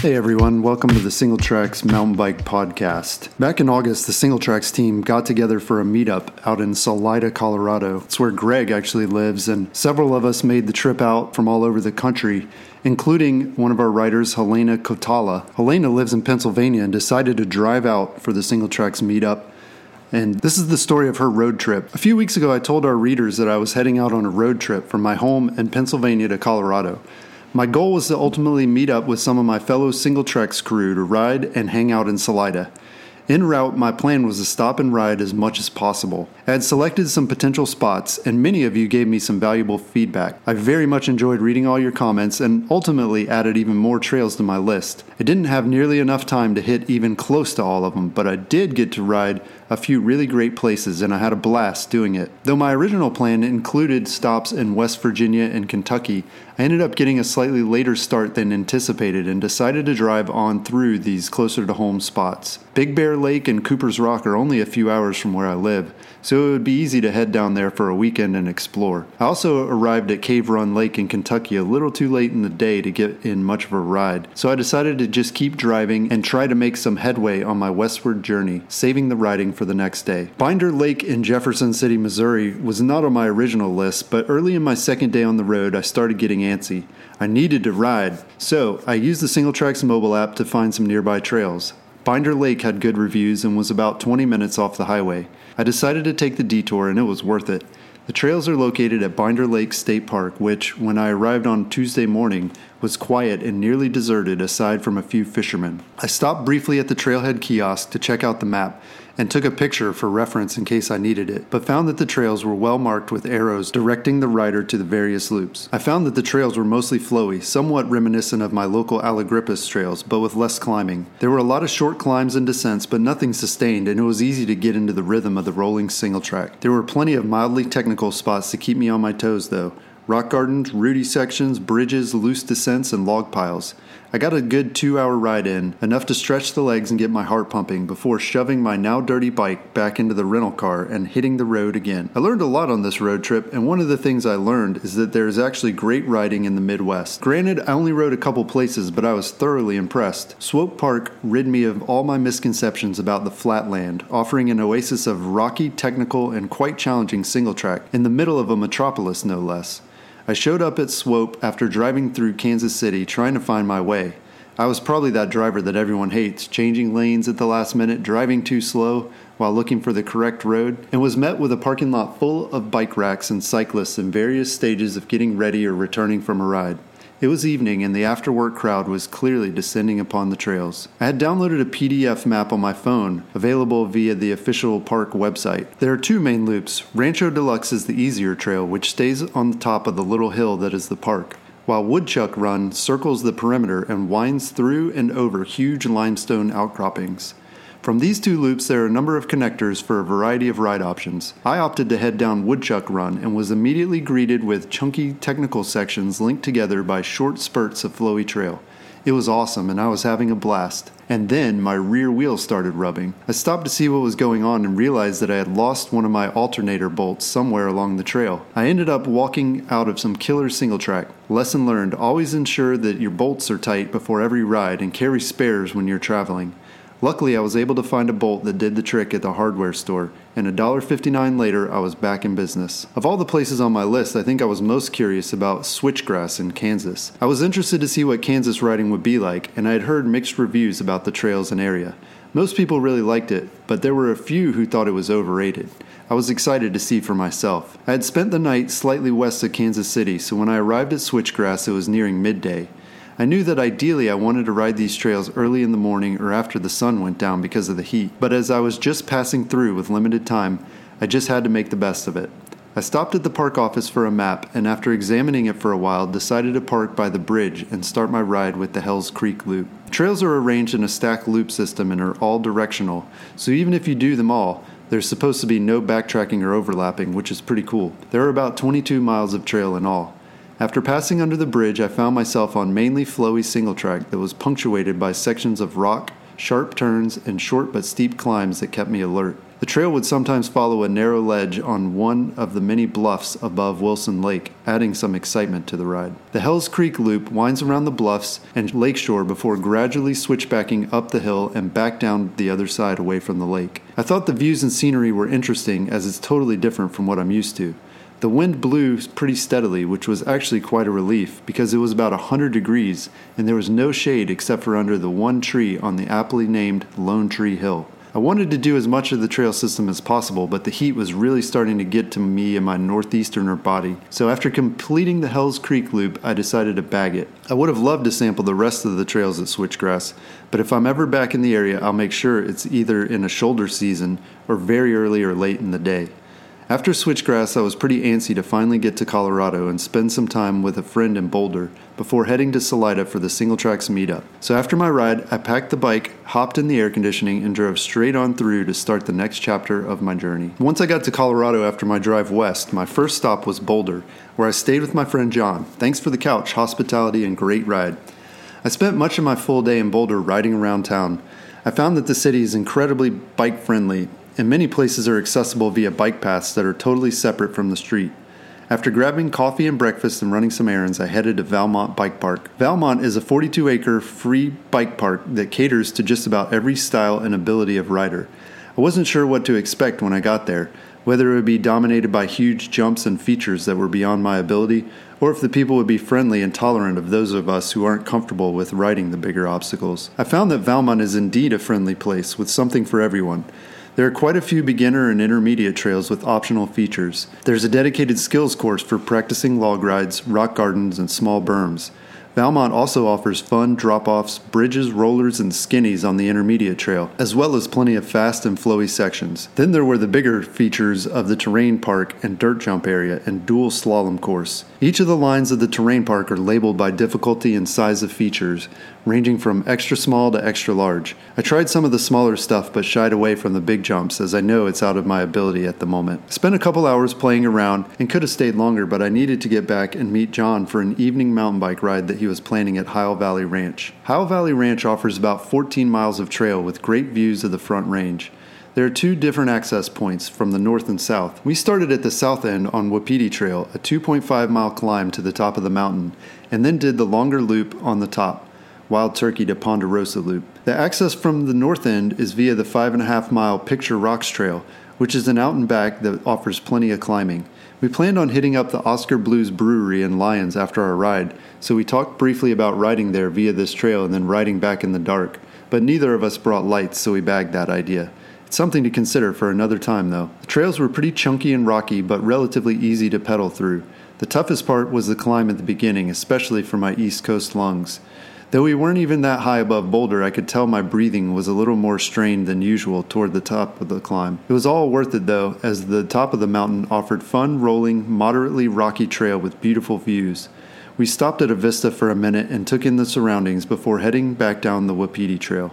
Hey everyone, welcome to the Singletracks Mountain Bike Podcast. Back in August, the Singletracks team got together for a meetup out in Salida, Colorado. It's where Greg actually lives, and several of us made the trip out from all over the country, including one of our riders, Helena Kotala. Helena lives in Pennsylvania and decided to drive out for the Singletracks meetup. And this is the story of her road trip. A few weeks ago, I told our readers that I was heading out on a road trip from my home in Pennsylvania to Colorado. My goal was to ultimately meet up with some of my fellow Singletracks crew to ride and hang out in Salida. En route, my plan was to stop and ride as much as possible. I had selected some potential spots, and many of you gave me some valuable feedback. I very much enjoyed reading all your comments and ultimately added even more trails to my list. I didn't have nearly enough time to hit even close to all of them, but I did get to ride a few really great places, and I had a blast doing it. Though my original plan included stops in West Virginia and Kentucky, I ended up getting a slightly later start than anticipated and decided to drive on through these closer to home spots. Big Bear Lake and Cooper's Rock are only a few hours from where I live, so it would be easy to head down there for a weekend and explore. I also arrived at Cave Run Lake in Kentucky a little too late in the day to get in much of a ride, so I decided to just keep driving and try to make some headway on my westward journey, saving the riding for the next day. Binder Lake in Jefferson City, Missouri was not on my original list, but early in my second day on the road, I started getting antsy. I needed to ride, so I used the Singletracks mobile app to find some nearby trails. Binder Lake had good reviews and was about 20 minutes off the highway. I decided to take the detour and it was worth it. The trails are located at Binder Lake State Park, which, when I arrived on Tuesday morning, was quiet and nearly deserted aside from a few fishermen. I stopped briefly at the trailhead kiosk to check out the map and took a picture for reference in case I needed it, but found that the trails were well marked with arrows directing the rider to the various loops. I found that the trails were mostly flowy, somewhat reminiscent of my local Allegrippis trails, but with less climbing. There were a lot of short climbs and descents, but nothing sustained, and it was easy to get into the rhythm of the rolling single track. There were plenty of mildly technical spots to keep me on my toes, though rock gardens, rooty sections, bridges, loose descents, and log piles. I got a good two hour ride in, enough to stretch the legs and get my heart pumping before shoving my now dirty bike back into the rental car and hitting the road again. I learned a lot on this road trip, and one of the things I learned is that there is actually great riding in the Midwest. Granted, I only rode a couple places, but I was thoroughly impressed. Swope Park rid me of all my misconceptions about the flatland, offering an oasis of rocky, technical, and quite challenging single track in the middle of a metropolis, no less. I showed up at Swope after driving through Kansas City trying to find my way. I was probably that driver that everyone hates, changing lanes at the last minute, driving too slow while looking for the correct road, and was met with a parking lot full of bike racks and cyclists in various stages of getting ready or returning from a ride. It was evening, and the after work crowd was clearly descending upon the trails. I had downloaded a PDF map on my phone, available via the official park website. There are two main loops. Rancho Deluxe is the easier trail, which stays on the top of the little hill that is the park, while Woodchuck Run circles the perimeter and winds through and over huge limestone outcroppings. From these two loops, there are a number of connectors for a variety of ride options. I opted to head down Woodchuck Run and was immediately greeted with chunky technical sections linked together by short spurts of flowy trail. It was awesome and I was having a blast. And then my rear wheel started rubbing. I stopped to see what was going on and realized that I had lost one of my alternator bolts somewhere along the trail. I ended up walking out of some killer single track. Lesson learned always ensure that your bolts are tight before every ride and carry spares when you're traveling. Luckily, I was able to find a bolt that did the trick at the hardware store, and $1.59 later, I was back in business. Of all the places on my list, I think I was most curious about switchgrass in Kansas. I was interested to see what Kansas riding would be like, and I had heard mixed reviews about the trails and area. Most people really liked it, but there were a few who thought it was overrated. I was excited to see for myself. I had spent the night slightly west of Kansas City, so when I arrived at Switchgrass, it was nearing midday. I knew that ideally I wanted to ride these trails early in the morning or after the sun went down because of the heat, but as I was just passing through with limited time, I just had to make the best of it. I stopped at the park office for a map and after examining it for a while decided to park by the bridge and start my ride with the Hells Creek loop. Trails are arranged in a stacked loop system and are all directional, so even if you do them all, there's supposed to be no backtracking or overlapping, which is pretty cool. There are about 22 miles of trail in all. After passing under the bridge, I found myself on mainly flowy single track that was punctuated by sections of rock, sharp turns, and short but steep climbs that kept me alert. The trail would sometimes follow a narrow ledge on one of the many bluffs above Wilson Lake, adding some excitement to the ride. The Hells Creek Loop winds around the bluffs and lakeshore before gradually switchbacking up the hill and back down the other side away from the lake. I thought the views and scenery were interesting as it's totally different from what I'm used to. The wind blew pretty steadily, which was actually quite a relief because it was about 100 degrees and there was no shade except for under the one tree on the aptly named Lone Tree Hill. I wanted to do as much of the trail system as possible, but the heat was really starting to get to me and my northeasterner body. So after completing the Hells Creek loop, I decided to bag it. I would have loved to sample the rest of the trails at Switchgrass, but if I'm ever back in the area, I'll make sure it's either in a shoulder season or very early or late in the day. After Switchgrass, I was pretty antsy to finally get to Colorado and spend some time with a friend in Boulder before heading to Salida for the Singletracks meetup. So after my ride, I packed the bike, hopped in the air conditioning, and drove straight on through to start the next chapter of my journey. Once I got to Colorado after my drive west, my first stop was Boulder, where I stayed with my friend John. Thanks for the couch, hospitality, and great ride. I spent much of my full day in Boulder riding around town. I found that the city is incredibly bike friendly and many places are accessible via bike paths that are totally separate from the street. After grabbing coffee and breakfast and running some errands, I headed to Valmont Bike Park. Valmont is a 42 acre free bike park that caters to just about every style and ability of rider. I wasn't sure what to expect when I got there, whether it would be dominated by huge jumps and features that were beyond my ability, or if the people would be friendly and tolerant of those of us who aren't comfortable with riding the bigger obstacles. I found that Valmont is indeed a friendly place with something for everyone. There are quite a few beginner and intermediate trails with optional features. There's a dedicated skills course for practicing log rides, rock gardens, and small berms. Valmont also offers fun drop offs, bridges, rollers, and skinnies on the intermediate trail, as well as plenty of fast and flowy sections. Then there were the bigger features of the terrain park and dirt jump area and dual slalom course. Each of the lines of the terrain park are labeled by difficulty and size of features, ranging from extra small to extra large. I tried some of the smaller stuff but shied away from the big jumps as I know it's out of my ability at the moment. Spent a couple hours playing around and could have stayed longer, but I needed to get back and meet John for an evening mountain bike ride that he was planning at Heil Valley Ranch. Heil Valley Ranch offers about 14 miles of trail with great views of the front range. There are two different access points from the north and south. We started at the south end on Wapiti Trail, a 2.5 mile climb to the top of the mountain, and then did the longer loop on the top. Wild Turkey to Ponderosa Loop. The access from the north end is via the 5.5 mile Picture Rocks Trail, which is an out and back that offers plenty of climbing. We planned on hitting up the Oskar Blues Brewery in Lyons after our ride, so we talked briefly about riding there via this trail and then riding back in the dark, but neither of us brought lights, so we bagged that idea. It's something to consider for another time, though. The trails were pretty chunky and rocky, but relatively easy to pedal through. The toughest part was the climb at the beginning, especially for my East Coast lungs. Though we weren't even that high above Boulder, I could tell my breathing was a little more strained than usual toward the top of the climb. It was all worth it though, as the top of the mountain offered fun, rolling, moderately rocky trail with beautiful views. We stopped at a vista for a minute and took in the surroundings before heading back down the Wapiti Trail.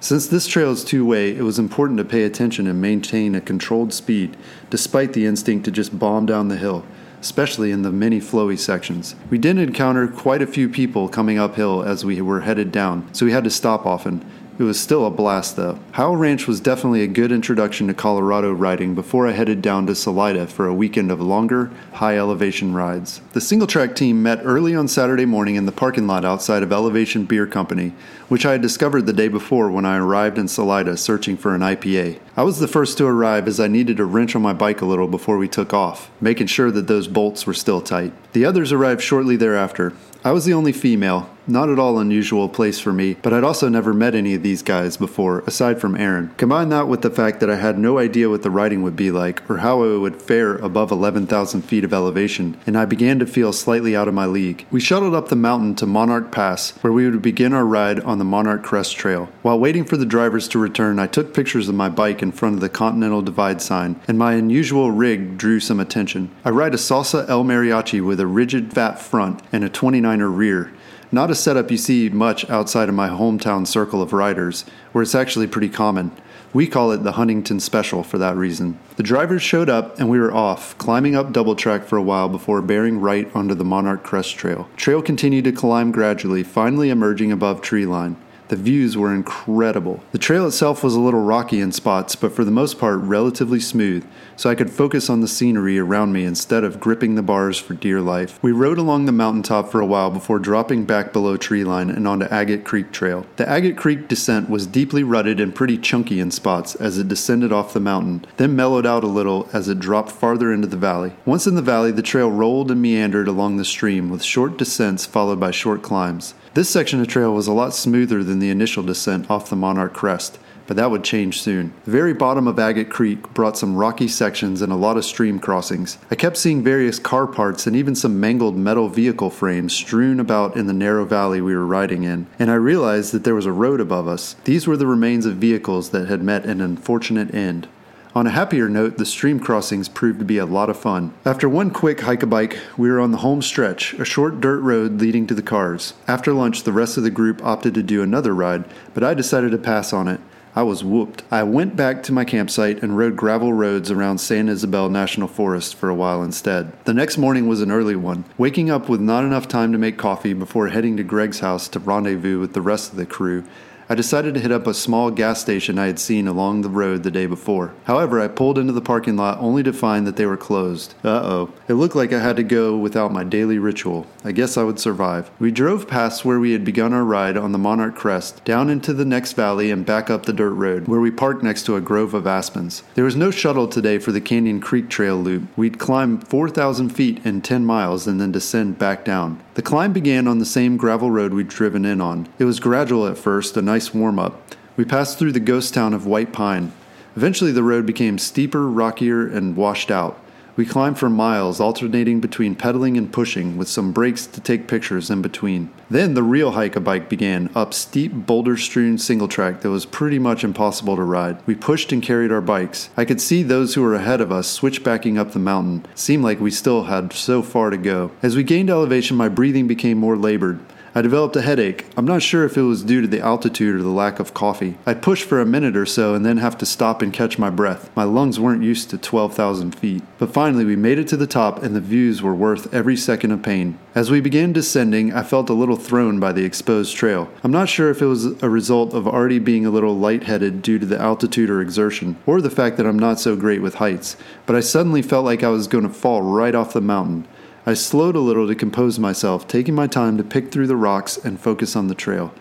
Since this trail is two way, it was important to pay attention and maintain a controlled speed, despite the instinct to just bomb down the hill especially in the many flowy sections. We did encounter quite a few people coming uphill as we were headed down, so we had to stop often. It was still a blast though. Heil Ranch was definitely a good introduction to Colorado riding before I headed down to Salida for a weekend of longer, high elevation rides. The single track team met early on Saturday morning in the parking lot outside of Elevation Beer Company, which I had discovered the day before when I arrived in Salida searching for an IPA. I was the first to arrive as I needed to wrench on my bike a little before we took off, making sure that those bolts were still tight. The others arrived shortly thereafter. I was the only female, not at all unusual place for me, but I'd also never met any of these guys before, aside from Aaron. Combine that with the fact that I had no idea what the riding would be like, or how I would fare above 11,000 feet of elevation, and I began to feel slightly out of my league. We shuttled up the mountain to Monarch Pass, where we would begin our ride on the Monarch Crest Trail. While waiting for the drivers to return, I took pictures of my bike in front of the Continental Divide sign, and my unusual rig drew some attention. I ride a Salsa El Mariachi with a rigid fat front and a 29er rear. Not a setup you see much outside of my hometown circle of riders, where it's actually pretty common. We call it the Huntington Special for that reason. The drivers showed up and we were off, climbing up double track for a while before bearing right onto the Monarch Crest Trail. Trail continued to climb gradually, finally emerging above tree line. The views were incredible. The trail itself was a little rocky in spots, but for the most part relatively smooth, so I could focus on the scenery around me instead of gripping the bars for dear life. We rode along the mountaintop for a while before dropping back below treeline and onto Agate Creek Trail. The Agate Creek descent was deeply rutted and pretty chunky in spots as it descended off the mountain, then mellowed out a little as it dropped farther into the valley. Once in the valley, the trail rolled and meandered along the stream with short descents followed by short climbs. This section of trail was a lot smoother than the initial descent off the Monarch Crest, but that would change soon. The very bottom of Agate Creek brought some rocky sections and a lot of stream crossings. I kept seeing various car parts and even some mangled metal vehicle frames strewn about in the narrow valley we were riding in, and I realized that there was a road above us. These were the remains of vehicles that had met an unfortunate end. On a happier note, the stream crossings proved to be a lot of fun. After one quick hike a bike, we were on the home stretch, a short dirt road leading to the cars. After lunch, the rest of the group opted to do another ride, but I decided to pass on it. I was whooped. I went back to my campsite and rode gravel roads around San Isabel National Forest for a while instead. The next morning was an early one, waking up with not enough time to make coffee before heading to Greg's house to rendezvous with the rest of the crew I decided to hit up a small gas station I had seen along the road the day before. However, I pulled into the parking lot only to find that they were closed. Uh oh. It looked like I had to go without my daily ritual. I guess I would survive. We drove past where we had begun our ride on the Monarch Crest, down into the next valley, and back up the dirt road, where we parked next to a grove of aspens. There was no shuttle today for the Canyon Creek Trail loop. We'd climb 4,000 feet in 10 miles and then descend back down. The climb began on the same gravel road we'd driven in on. It was gradual at first, a nice warm up. We passed through the ghost town of White Pine. Eventually, the road became steeper, rockier, and washed out. We climbed for miles, alternating between pedaling and pushing, with some breaks to take pictures in between. Then the real hike a bike began, up steep, boulder strewn single track that was pretty much impossible to ride. We pushed and carried our bikes. I could see those who were ahead of us switchbacking up the mountain. seemed like we still had so far to go. As we gained elevation, my breathing became more labored. I developed a headache. I'm not sure if it was due to the altitude or the lack of coffee. I'd push for a minute or so and then have to stop and catch my breath. My lungs weren't used to 12,000 feet. But finally, we made it to the top and the views were worth every second of pain. As we began descending, I felt a little thrown by the exposed trail. I'm not sure if it was a result of already being a little lightheaded due to the altitude or exertion, or the fact that I'm not so great with heights, but I suddenly felt like I was going to fall right off the mountain. I slowed a little to compose myself, taking my time to pick through the rocks and focus on the trail.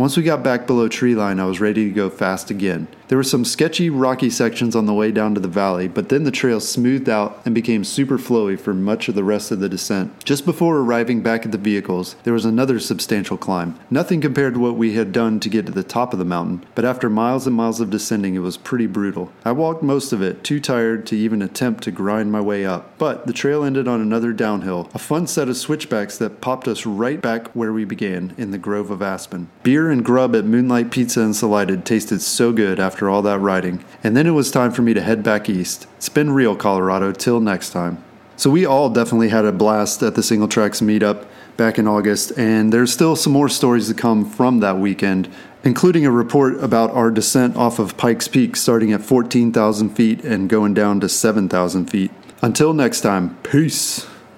Once we got back below treeline, I was ready to go fast again. There were some sketchy, rocky sections on the way down to the valley, but then the trail smoothed out and became super flowy for much of the rest of the descent. Just before arriving back at the vehicles, there was another substantial climb. Nothing compared to what we had done to get to the top of the mountain, but after miles and miles of descending, it was pretty brutal. I walked most of it, too tired to even attempt to grind my way up. But the trail ended on another downhill, a fun set of switchbacks that popped us right back where we began, in the grove of aspen. Beer and grub at Moonlight Pizza and Salida tasted so good after all that riding, and then it was time for me to head back east. It's been real, Colorado. Till next time. So, we all definitely had a blast at the Singletracks meetup back in August, and there's still some more stories to come from that weekend, including a report about our descent off of Pikes Peak starting at 14,000 feet and going down to 7,000 feet. Until next time, peace.